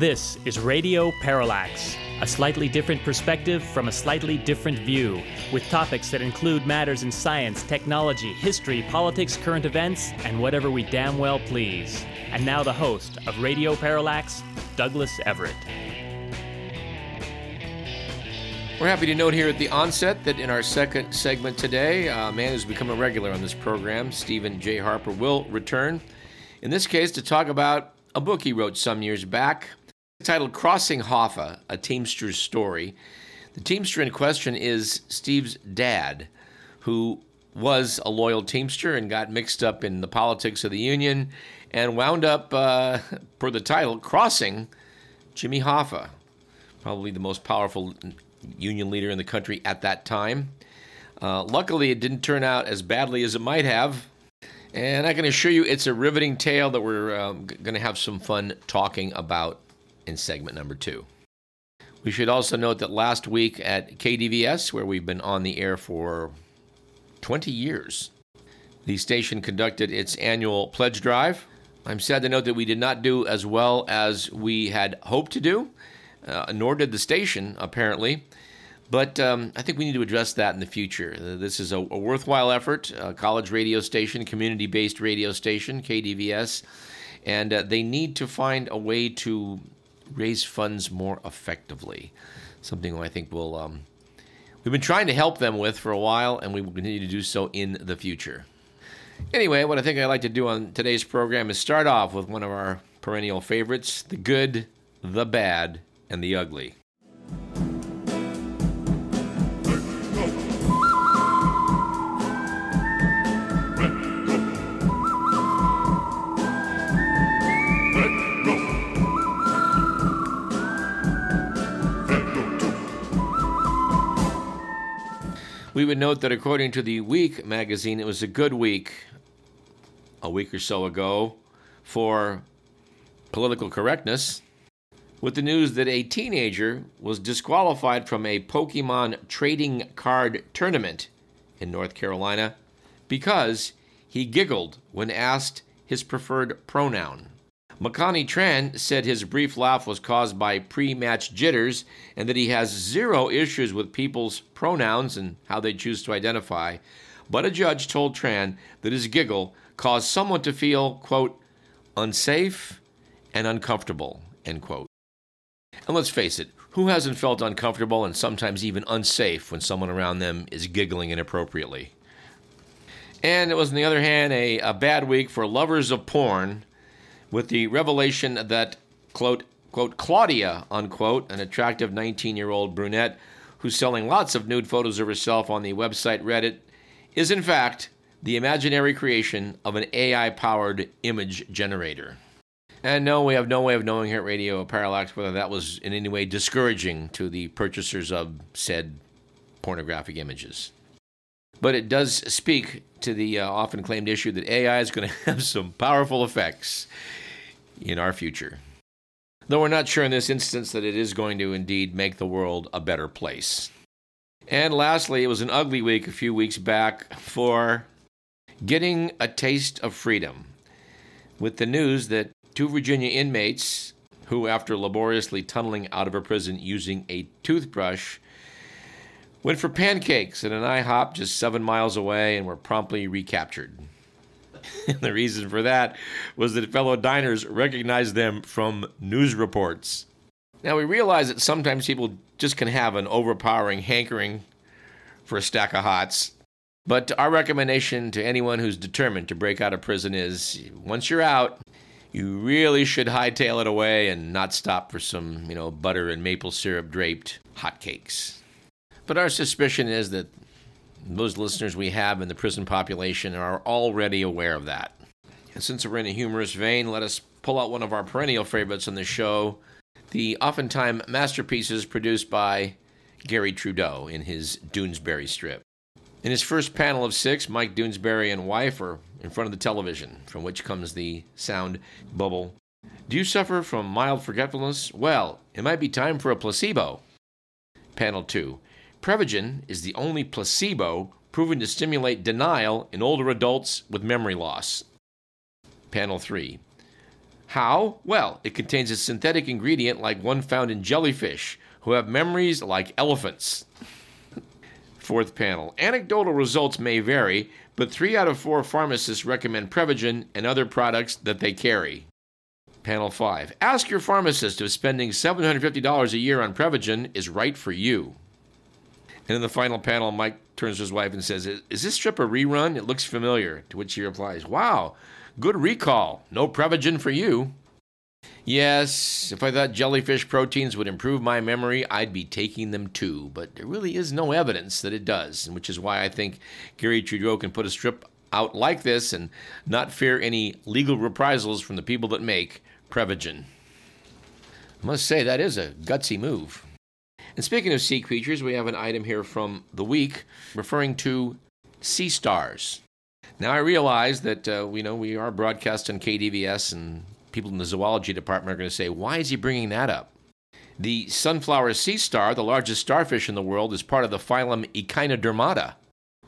This is Radio Parallax, a slightly different perspective from a slightly different view, with topics that include matters in science, technology, history, politics, current events, and whatever we damn well please. And now the host of Radio Parallax, Douglas Everett. We're happy to note here at the onset that in our second segment today, a man who's become a regular on this program, Stephen J. Harper, will return. In this case, to talk about a book he wrote some years back titled Crossing Hoffa, A Teamster's Story. The Teamster in question is Steve's dad, who was a loyal Teamster and got mixed up in the politics of the Union and wound up, uh, per the title, crossing Jimmy Hoffa, probably the most powerful union leader in the country at that time. Uh, luckily, it didn't turn out as badly as it might have. And I can assure you it's a riveting tale that we're um, going to have some fun talking about in segment number two. We should also note that last week at KDVS, where we've been on the air for 20 years, the station conducted its annual pledge drive. I'm sad to note that we did not do as well as we had hoped to do, uh, nor did the station, apparently. But um, I think we need to address that in the future. Uh, this is a, a worthwhile effort, a college radio station, community based radio station, KDVS, and uh, they need to find a way to raise funds more effectively. Something I think will. Um, we've been trying to help them with for a while, and we will continue to do so in the future. Anyway, what I think I'd like to do on today's program is start off with one of our perennial favorites the good, the bad, and the ugly. We would note that according to the Week magazine, it was a good week a week or so ago for political correctness with the news that a teenager was disqualified from a Pokemon trading card tournament in North Carolina because he giggled when asked his preferred pronoun. Makani Tran said his brief laugh was caused by pre match jitters and that he has zero issues with people's pronouns and how they choose to identify. But a judge told Tran that his giggle caused someone to feel, quote, unsafe and uncomfortable, end quote. And let's face it, who hasn't felt uncomfortable and sometimes even unsafe when someone around them is giggling inappropriately? And it was, on the other hand, a, a bad week for lovers of porn with the revelation that, quote, quote, Claudia, unquote, an attractive 19 year old brunette who's selling lots of nude photos of herself on the website Reddit, is in fact the imaginary creation of an AI powered image generator. And no, we have no way of knowing here at Radio Parallax whether that was in any way discouraging to the purchasers of said pornographic images. But it does speak to the uh, often claimed issue that AI is going to have some powerful effects in our future. Though we're not sure in this instance that it is going to indeed make the world a better place. And lastly, it was an ugly week a few weeks back for getting a taste of freedom with the news that two Virginia inmates, who, after laboriously tunneling out of a prison using a toothbrush, went for pancakes at an IHOP just seven miles away and were promptly recaptured. the reason for that was that fellow diners recognized them from news reports. Now, we realize that sometimes people just can have an overpowering hankering for a stack of hots. But our recommendation to anyone who's determined to break out of prison is once you're out, you really should hightail it away and not stop for some, you know, butter and maple syrup draped hotcakes. But our suspicion is that those listeners we have in the prison population are already aware of that. And since we're in a humorous vein, let us pull out one of our perennial favorites on the show the oftentimes masterpieces produced by Garry Trudeau in his Doonesbury strip. In his first panel of six, Mike Doonesbury and wife are in front of the television, from which comes the sound bubble. Do you suffer from mild forgetfulness? Well, it might be time for a placebo. Panel 2. Prevagen is the only placebo proven to stimulate denial in older adults with memory loss. Panel 3. How? Well, it contains a synthetic ingredient like one found in jellyfish, who have memories like elephants. Fourth panel. Anecdotal results may vary, but three out of four pharmacists recommend Prevagen and other products that they carry. Panel 5. Ask your pharmacist if spending $750 a year on Prevagen is right for you. And in the final panel, Mike turns to his wife and says, Is this strip a rerun? It looks familiar. To which she replies, Wow, good recall. No Prevagen for you. Yes, if I thought jellyfish proteins would improve my memory, I'd be taking them too, but there really is no evidence that it does, which is why I think Garry Trudeau can put a strip out like this and not fear any legal reprisals from the people that make Prevagen. I must say, that is a gutsy move. And speaking of sea creatures, we have an item here from the week referring to sea stars. Now, I realize that uh, we know we are broadcast on KDVS, and people in the zoology department are going to say, why is he bringing that up? The sunflower sea star, the largest starfish in the world, is part of the phylum Echinodermata,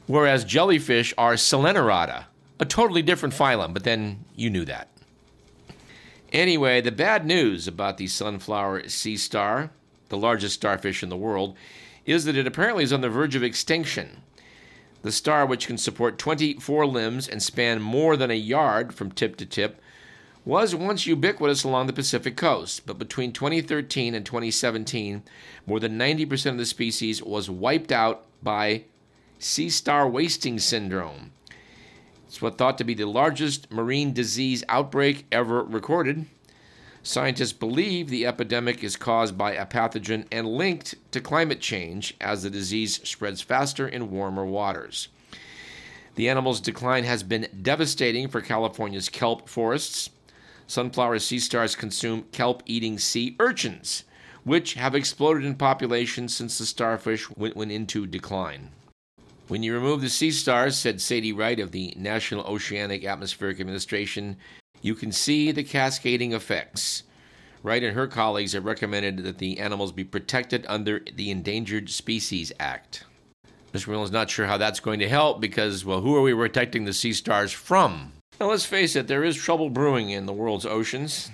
whereas jellyfish are Coelenterata, a totally different phylum, but then you knew that. Anyway, the bad news about the sunflower sea star, the largest starfish in the world, is that it apparently is on the verge of extinction. The star, which can support 24 limbs and span more than a yard from tip to tip, was once ubiquitous along the Pacific coast, but between 2013 and 2017, more than 90% of the species was wiped out by sea star wasting syndrome. It's what thought to be the largest marine disease outbreak ever recorded. Scientists believe the epidemic is caused by a pathogen and linked to climate change as the disease spreads faster in warmer waters. The animal's decline has been devastating for California's kelp forests. Sunflower sea stars consume kelp eating sea urchins, which have exploded in population since the starfish went, went into decline. When you remove the sea stars, said Sadie Wright of the National Oceanic Atmospheric Administration, you can see the cascading effects. Wright and her colleagues have recommended that the animals be protected under the Endangered Species Act. Mr. Millen's not sure how that's going to help because, well, who are we protecting the sea stars from? Now, let's face it, there is trouble brewing in the world's oceans.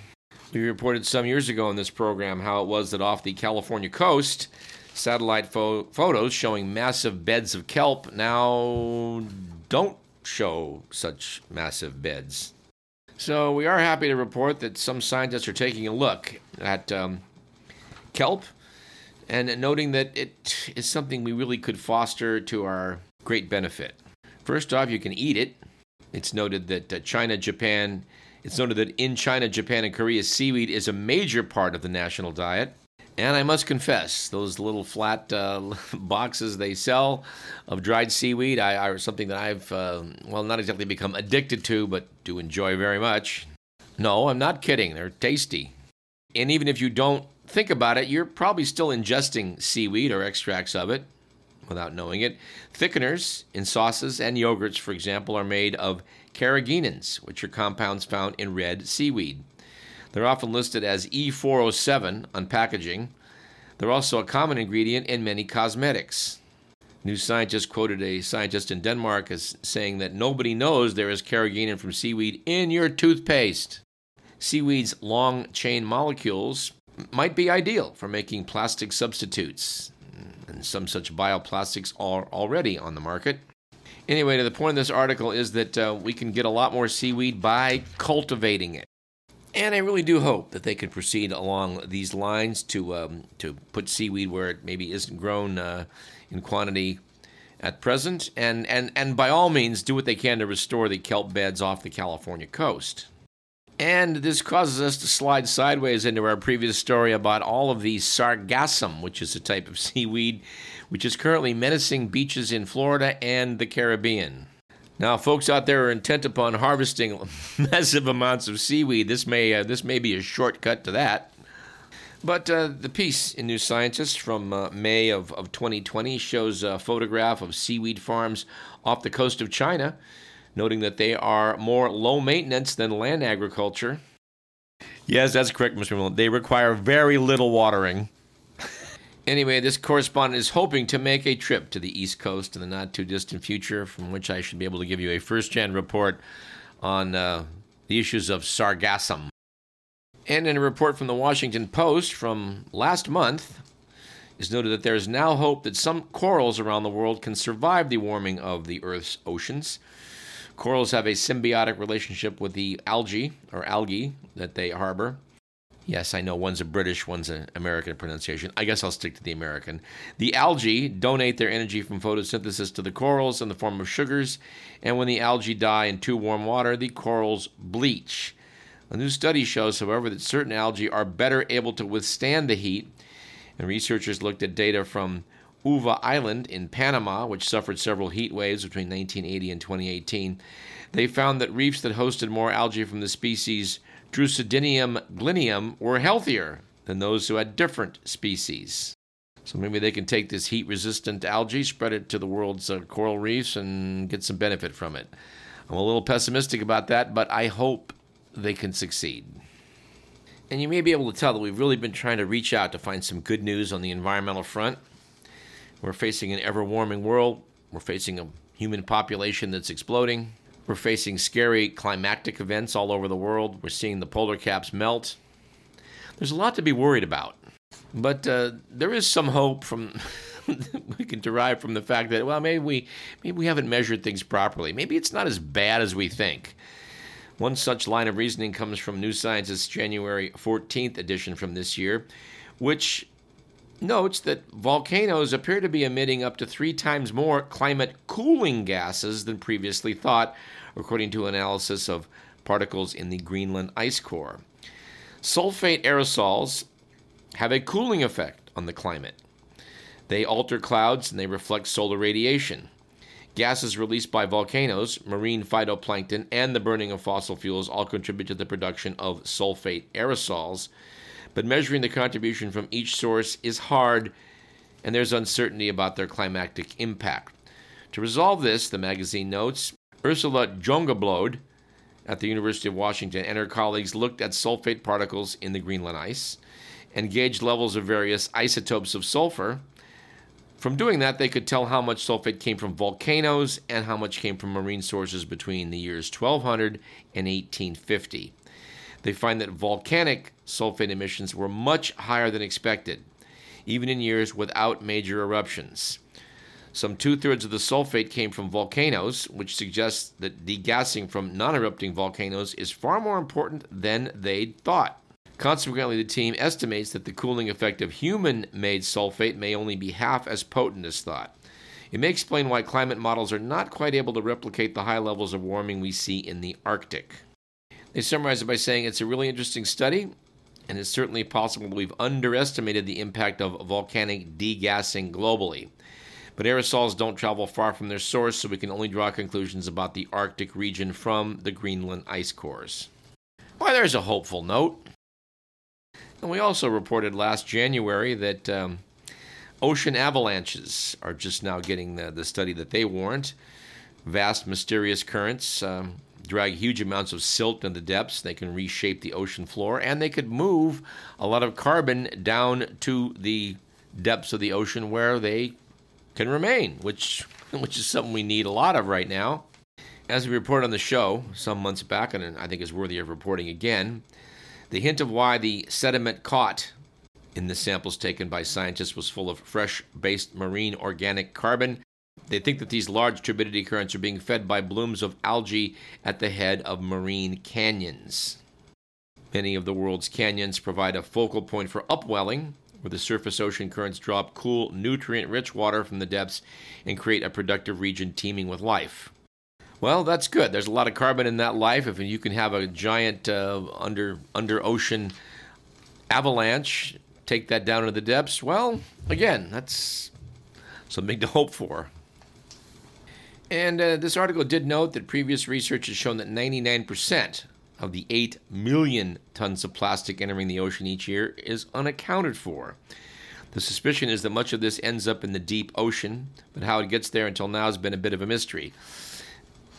We reported some years ago in this program how it was that off the California coast, satellite fo- photos showing massive beds of kelp now don't show such massive beds. So we are happy to report that some scientists are taking a look at um, kelp and noting that it is something we really could foster to our great benefit. First off, you can eat it. It's noted that uh, China, Japan, it's noted that in China, Japan, and Korea, seaweed is a major part of the national diet. And I must confess, those little flat uh, boxes they sell of dried seaweed I, are something that I've, uh, well, not exactly become addicted to, but do enjoy very much. No, I'm not kidding. They're tasty. And even if you don't think about it, you're probably still ingesting seaweed or extracts of it without knowing it. Thickeners in sauces and yogurts, for example, are made of carrageenans, which are compounds found in red seaweed. They're often listed as E407 on packaging. They're also a common ingredient in many cosmetics. New Scientist quoted a scientist in Denmark as saying that nobody knows there is carrageenan from seaweed in your toothpaste. Seaweed's long chain molecules might be ideal for making plastic substitutes, and some such bioplastics are already on the market. Anyway, the point of this article is that uh, we can get a lot more seaweed by cultivating it. And I really do hope that they could proceed along these lines to um, to put seaweed where it maybe isn't grown uh, in quantity at present, and, and, and by all means do what they can to restore the kelp beds off the California coast. And this causes us to slide sideways into our previous story about all of the sargassum, which is a type of seaweed which is currently menacing beaches in Florida and the Caribbean. Now, folks out there are intent upon harvesting massive amounts of seaweed. This may uh, this may be a shortcut to that. But uh, the piece in New Scientist from uh, May of, of 2020 shows a photograph of seaweed farms off the coast of China, noting that they are more low maintenance than land agriculture. Yes, that's correct, Mr. Millen. They require very little watering. Anyway, this correspondent is hoping to make a trip to the East Coast in the not too distant future, from which I should be able to give you a first gen report on uh, the issues of sargassum. And in a report from the Washington Post from last month, is noted that there is now hope that some corals around the world can survive the warming of the Earth's oceans. Corals have a symbiotic relationship with the algae or algae that they harbor. Yes, I know one's a British, one's an American pronunciation. I guess I'll stick to the American. The algae donate their energy from photosynthesis to the corals in the form of sugars, and when the algae die in too warm water, the corals bleach. A new study shows, however, that certain algae are better able to withstand the heat and researchers looked at data from Uva Island in Panama, which suffered several heat waves between 1980 and 2018. They found that reefs that hosted more algae from the species Durusdinium glynnii were healthier than those who had different species. So maybe they can take this heat resistant algae, spread it to the world's uh, coral reefs, and get some benefit from it. I'm a little pessimistic about that, but I hope they can succeed. And you may be able to tell that we've really been trying to reach out to find some good news on the environmental front. We're facing an ever warming world. We're facing a human population that's exploding. We're facing scary climatic events all over the world. We're seeing the polar caps melt. There's a lot to be worried about. But uh, there is some hope from we can derive from the fact that well maybe we maybe we haven't measured things properly. Maybe it's not as bad as we think. One such line of reasoning comes from New Scientist's January 14th edition from this year, which notes that volcanoes appear to be emitting up to three times more climate cooling gases than previously thought, according to analysis of particles in the Greenland ice core. Sulfate aerosols have a cooling effect on the climate. They alter clouds and they reflect solar radiation. Gases released by volcanoes, marine phytoplankton, and the burning of fossil fuels all contribute to the production of sulfate aerosols. But measuring the contribution from each source is hard, and there's uncertainty about their climatic impact. To resolve this, the magazine notes, Ursula Jongebloed at the University of Washington and her colleagues looked at sulfate particles in the Greenland ice and gauged levels of various isotopes of sulfur from doing that, they could tell how much sulfate came from volcanoes and how much came from marine sources between the years 1200 and 1850. They find that volcanic sulfate emissions were much higher than expected, even in years without major eruptions. Some two thirds of the sulfate came from volcanoes, which suggests that degassing from non erupting volcanoes is far more important than they'd thought. Consequently, the team estimates that the cooling effect of human made sulfate may only be half as potent as thought. It may explain why climate models are not quite able to replicate the high levels of warming we see in the Arctic. They summarize it by saying it's a really interesting study, and it's certainly possible we've underestimated the impact of volcanic degassing globally. But aerosols don't travel far from their source, so we can only draw conclusions about the Arctic region from the Greenland ice cores. Why, there's a hopeful note. And we also reported last January that um, ocean avalanches are just now getting the, the study that they warrant. Vast, mysterious currents um, drag huge amounts of silt in the depths. They can reshape the ocean floor, and they could move a lot of carbon down to the depths of the ocean where they can remain, which which is something we need a lot of right now. As we reported on the show some months back, and I think is worthy of reporting again, the hint of why the sediment caught in the samples taken by scientists was full of fresh based marine organic carbon. They think that these large turbidity currents are being fed by blooms of algae at the head of marine canyons. Many of the world's canyons provide a focal point for upwelling, where the surface ocean currents drop cool, nutrient rich water from the depths and create a productive region teeming with life. Well, that's good. There's a lot of carbon in that life. If you can have a giant uh, under under ocean avalanche, take that down into the depths. Well, again, that's something to hope for. And uh, this article did note that previous research has shown that 99% of the 8 million tons of plastic entering the ocean each year is unaccounted for. The suspicion is that much of this ends up in the deep ocean, but how it gets there until now has been a bit of a mystery.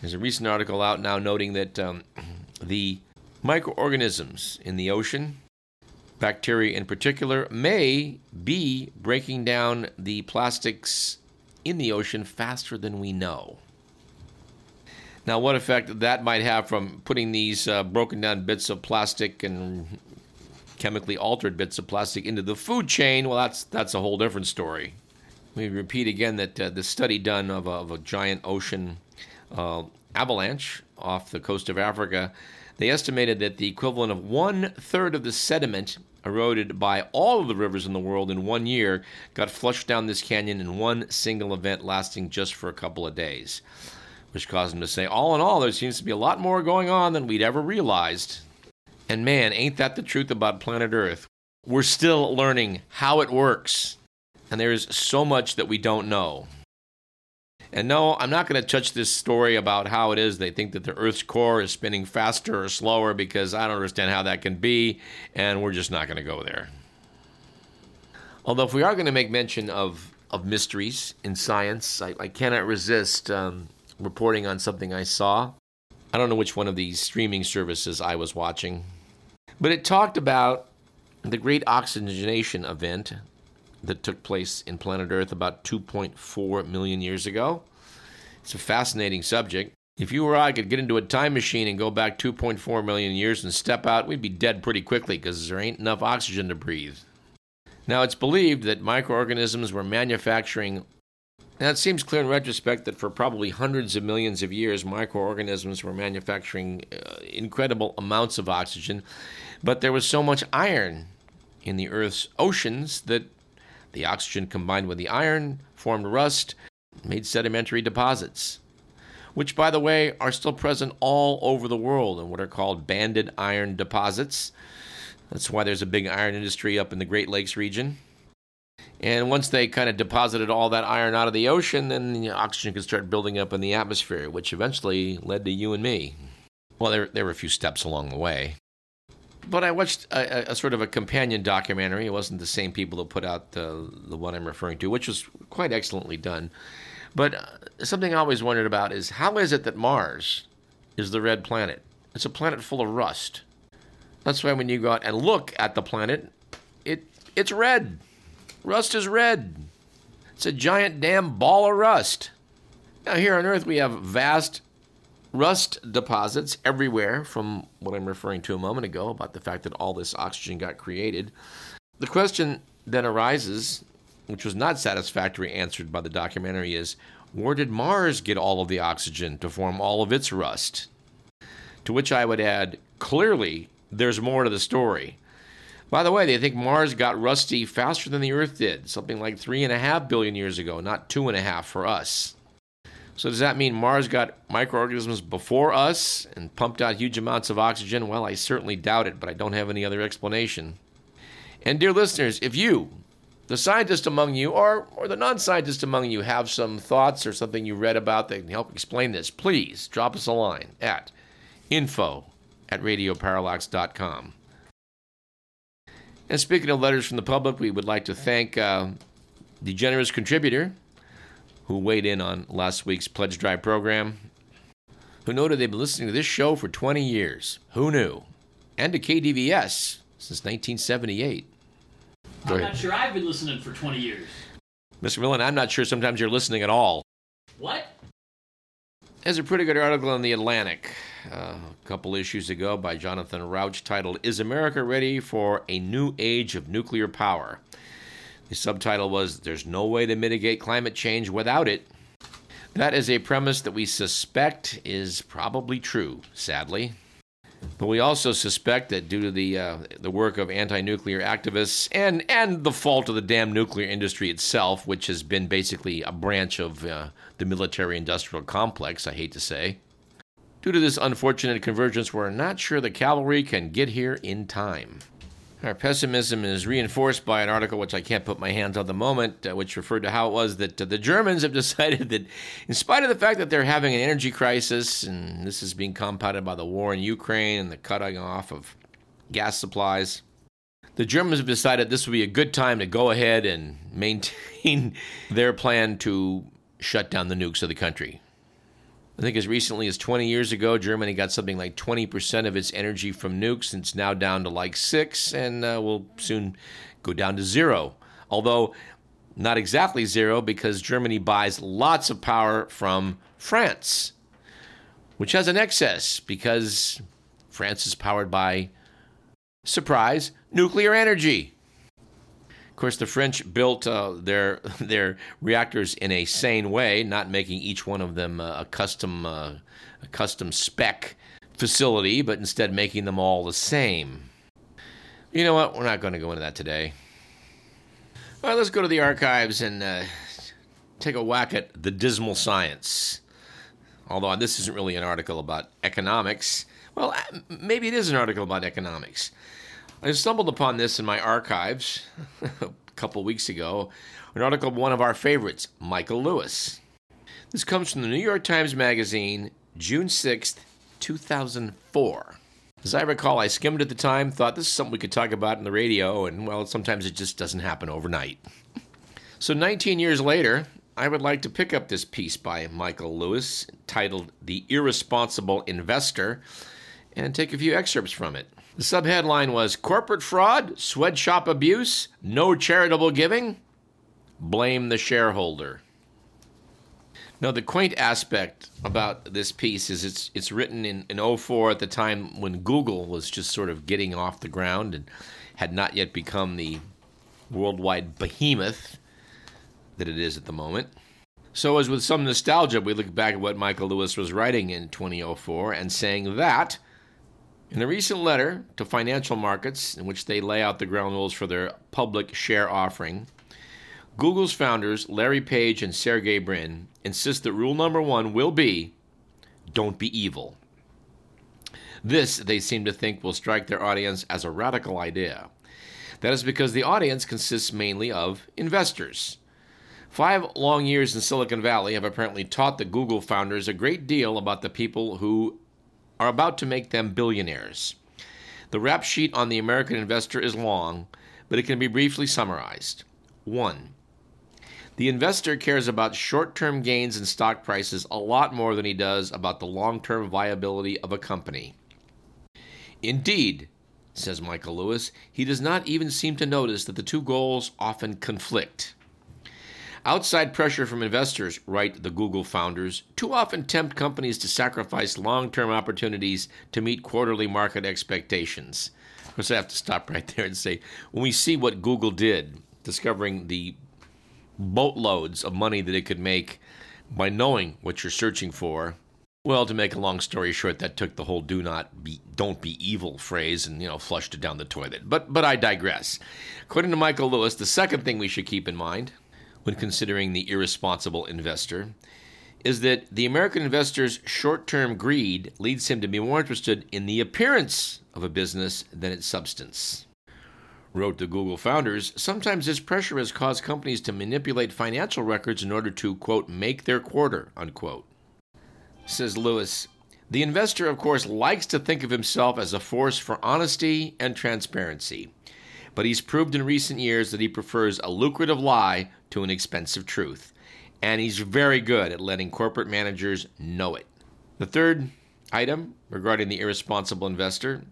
There's a recent article out now noting that um, the microorganisms in the ocean, bacteria in particular, may be breaking down the plastics in the ocean faster than we know. Now, what effect that might have from putting these uh, broken down bits of plastic and chemically altered bits of plastic into the food chain, well, that's that's a whole different story. We repeat again that uh, the study done of a, of a giant ocean uh, avalanche off the coast of Africa, they estimated that the equivalent of one third of the sediment eroded by all of the rivers in the world in one year got flushed down this canyon in one single event lasting just for a couple of days, which caused him to say, all in all, there seems to be a lot more going on than we'd ever realized. And man, ain't that the truth about planet Earth? We're still learning how it works, and there's so much that we don't know. And no, I'm not going to touch this story about how it is they think that the Earth's core is spinning faster or slower because I don't understand how that can be, and we're just not going to go there. Although, if we are going to make mention of, of mysteries in science, I, I cannot resist um, reporting on something I saw. I don't know which one of these streaming services I was watching, but it talked about the great oxygenation event that took place in planet Earth about 2.4 million years ago. It's a fascinating subject. If you or I could get into a time machine and go back 2.4 million years and step out, we'd be dead pretty quickly because there ain't enough oxygen to breathe. Now, it's believed that microorganisms were manufacturing. Now, it seems clear in retrospect that for probably hundreds of millions of years, microorganisms were manufacturing uh, incredible amounts of oxygen, but there was so much iron in the Earth's oceans that the oxygen combined with the iron formed rust, made sedimentary deposits, which, by the way, are still present all over the world in what are called banded iron deposits. That's why there's a big iron industry up in the Great Lakes region. And once they kind of deposited all that iron out of the ocean, then the oxygen could start building up in the atmosphere, which eventually led to you and me. Well, there, there were a few steps along the way. But I watched a, a, sort of a companion documentary. It wasn't the same people that put out the, the one I'm referring to, which was quite excellently done. But uh, something I always wondered about is how is it that Mars is the red planet? It's a planet full of rust. That's why when you go out and look at the planet, it it's red. Rust is red. It's a giant damn ball of rust. Now here on Earth we have vast rust deposits everywhere from what I'm referring to a moment ago about the fact that all this oxygen got created. The question then arises, which was not satisfactorily answered by the documentary, is where did Mars get all of the oxygen to form all of its rust? To which I would add, clearly, there's more to the story. By the way, they think Mars got rusty faster than the Earth did, something like three and a half billion years ago, not two and a half for us. So does that mean Mars got microorganisms before us and pumped out huge amounts of oxygen? Well, I certainly doubt it, but I don't have any other explanation. And dear listeners, if you, the scientist among you, or, or the non scientist among you, have some thoughts or something you read about that can help explain this, please drop us a line at info at radioparallax.com. And speaking of letters from the public, we would like to thank uh, the generous contributor who weighed in on last week's Pledge Drive program, who noted they've been listening to this show for 20 years. Who knew? And to KDVS since 1978. Go I'm not sure I've been listening for 20 years. Mr. Millen, I'm not sure sometimes you're listening at all. What? There's a pretty good article in The Atlantic uh, a couple issues ago by Jonathan Rauch titled, Is America Ready for a New Age of Nuclear Power? The subtitle was There's No Way to Mitigate Climate Change Without It. That is a premise that we suspect is probably true, sadly. But we also suspect that due to the uh, the work of anti-nuclear activists and and the fault of the damn nuclear industry itself, which has been basically a branch of uh, the military-industrial complex, I hate to say. Due to this unfortunate convergence, we're not sure the cavalry can get here in time. Our pessimism is reinforced by an article which I can't put my hands on the moment, uh, which referred to how it was that uh, the Germans have decided that, in spite of the fact that they're having an energy crisis, and this is being compounded by the war in Ukraine and the cutting off of gas supplies, the Germans have decided this would be a good time to go ahead and maintain their plan to shut down the nukes of the country. I think as recently as 20 years ago, Germany got something like 20% of its energy from nukes. And it's now down to like six, and uh, will soon go down to zero. Although not exactly zero, because Germany buys lots of power from France, which has an excess because France is powered by Surprise, nuclear energy. Of course, the French built uh, their their reactors in a sane way, not making each one of them uh, a custom uh, a custom spec facility, but instead making them all the same. You know what? We're not going to go into that today. All right, let's go to the archives and uh, take a whack at the dismal science. Although this isn't really an article about economics. Well, uh, maybe it is an article about economics. I stumbled upon this in my archives a couple weeks ago, an article one of our favorites, Michael Lewis. This comes from the New York Times Magazine, June 6th, 2004. As I recall, I skimmed at the time, thought this is something we could talk about in the radio, and well, sometimes it just doesn't happen overnight. So 19 years later, I would like to pick up this piece by Michael Lewis titled The Irresponsible Investor and take a few excerpts from it. The subheadline was Corporate Fraud, Sweatshop Abuse, No Charitable Giving, Blame the Shareholder. Now, the quaint aspect about this piece is it's, it's written in, in 04 at the time when Google was just sort of getting off the ground and had not yet become the worldwide behemoth that it is at the moment. So, as with some nostalgia, we look back at what Michael Lewis was writing in 2004 and saying that in a recent letter to financial markets, in which they lay out the ground rules for their public share offering, Google's founders, Larry Page and Sergey Brin, insist that rule number one will be don't be evil. This, they seem to think, will strike their audience as a radical idea. That is because the audience consists mainly of investors. Five long years in Silicon Valley have apparently taught the Google founders a great deal about the people who are about to make them billionaires. The rap sheet on the American investor is long, but it can be briefly summarized. 1. The investor cares about short term gains in stock prices a lot more than he does about the long term viability of a company. Indeed, says Michael Lewis, he does not even seem to notice that the two goals often conflict. Outside pressure from investors, write the Google founders, too often tempt companies to sacrifice long term opportunities to meet quarterly market expectations. Of course, I have to stop right there and say when we see what Google did, discovering the boatloads of money that it could make by knowing what you're searching for. Well, to make a long story short, that took the whole "do not be, don't be evil" phrase and you know flushed it down the toilet. But but I digress. According to Michael Lewis, the second thing we should keep in mind when considering the irresponsible investor is that the American investor's short-term greed leads him to be more interested in the appearance of a business than its substance wrote the Google founders, sometimes this pressure has caused companies to manipulate financial records in order to, quote, make their quarter, unquote. Says Lewis, the investor, of course, likes to think of himself as a force for honesty and transparency, but he's proved in recent years that he prefers a lucrative lie to an expensive truth, and he's very good at letting corporate managers know it. The third item regarding the irresponsible investor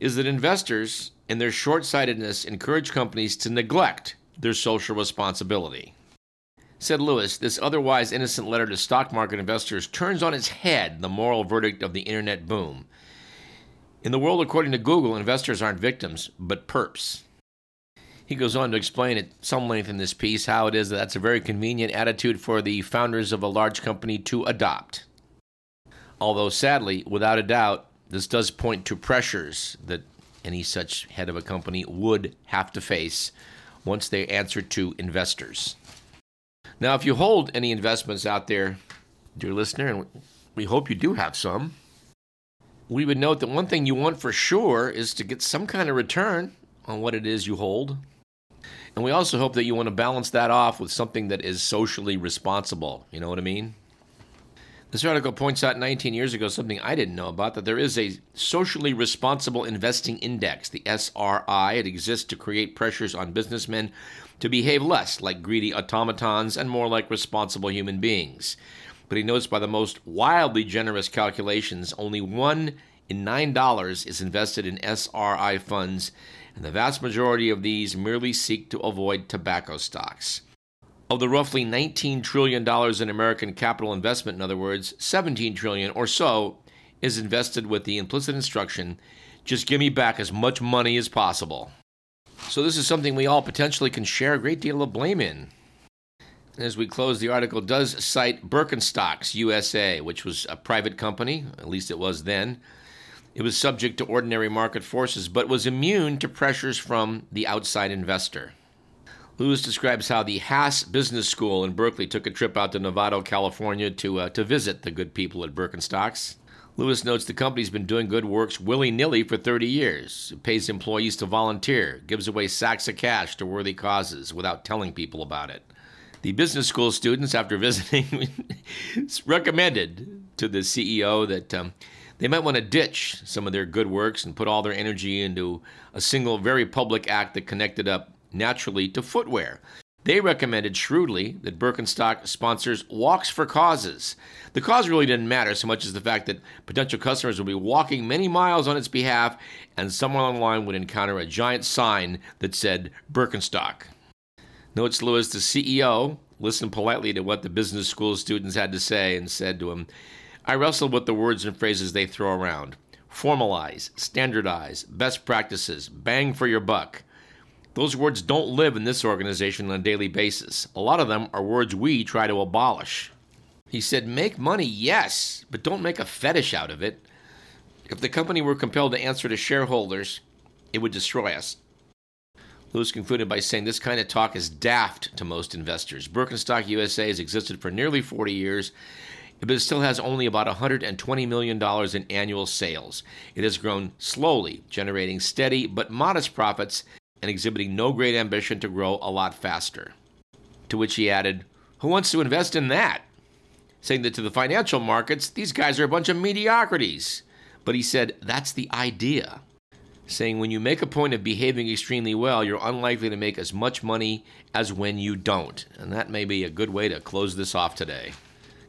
is that investors in their short sightedness encourage companies to neglect their social responsibility. Said Lewis, this otherwise innocent letter to stock market investors turns on its head the moral verdict of the internet boom. In the world according to Google, investors aren't victims, but perps. He goes on to explain at some length in this piece how it is that that's a very convenient attitude for the founders of a large company to adopt. Although, sadly, without a doubt, this does point to pressures that any such head of a company would have to face once they answer to investors. Now, if you hold any investments out there, dear listener, and we hope you do have some, we would note that one thing you want for sure is to get some kind of return on what it is you hold. And we also hope that you want to balance that off with something that is socially responsible. You know what I mean? This article points out 19 years ago something I didn't know about that there is a socially responsible investing index, the SRI. It exists to create pressures on businessmen to behave less like greedy automatons and more like responsible human beings. But he notes by the most wildly generous calculations, only one in nine dollars is invested in SRI funds, and the vast majority of these merely seek to avoid tobacco stocks. Of the roughly $19 trillion in American capital investment, in other words, 17 trillion or so is invested with the implicit instruction Just give me back as much money as possible. So, this is something we all potentially can share a great deal of blame in. As we close, the article does cite Birkenstocks USA, which was a private company, at least it was then. It was subject to ordinary market forces, but was immune to pressures from the outside investor. Lewis describes how the Haas Business School in Berkeley took a trip out to Novato, California to, uh, to visit the good people at Birkenstocks. Lewis notes the company's been doing good works willy nilly for 30 years. It pays employees to volunteer, gives away sacks of cash to worthy causes without telling people about it. The business school students, after visiting, recommended to the CEO that um, they might want to ditch some of their good works and put all their energy into a single, very public act that connected up naturally to footwear. They recommended shrewdly that Birkenstock sponsors walks for causes. The cause really didn't matter so much as the fact that potential customers would be walking many miles on its behalf, and someone online would encounter a giant sign that said Birkenstock. Notes Lewis, the CEO, listened politely to what the business school students had to say and said to him, I wrestle with the words and phrases they throw around formalize, standardize, best practices, bang for your buck. Those words don't live in this organization on a daily basis. A lot of them are words we try to abolish. He said, Make money, yes, but don't make a fetish out of it. If the company were compelled to answer to shareholders, it would destroy us. Lewis concluded by saying this kind of talk is daft to most investors. Birkenstock USA has existed for nearly 40 years, but it still has only about $120 million in annual sales. It has grown slowly, generating steady but modest profits and exhibiting no great ambition to grow a lot faster. To which he added, Who wants to invest in that? Saying that to the financial markets, these guys are a bunch of mediocrities. But he said, That's the idea. Saying when you make a point of behaving extremely well, you're unlikely to make as much money as when you don't. And that may be a good way to close this off today.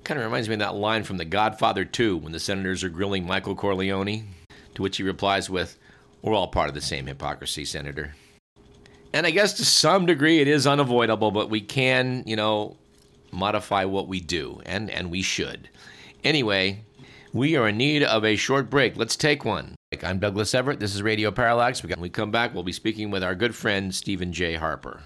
Kind of reminds me of that line from The Godfather 2 when the senators are grilling Michael Corleone, to which he replies with, We're all part of the same hypocrisy, Senator. And I guess to some degree it is unavoidable, but we can, you know, modify what we do, and, and we should. Anyway, we are in need of a short break. Let's take one. I'm Douglas Everett. This is Radio Parallax. When we come back, we'll be speaking with our good friend, Stephen J. Harper.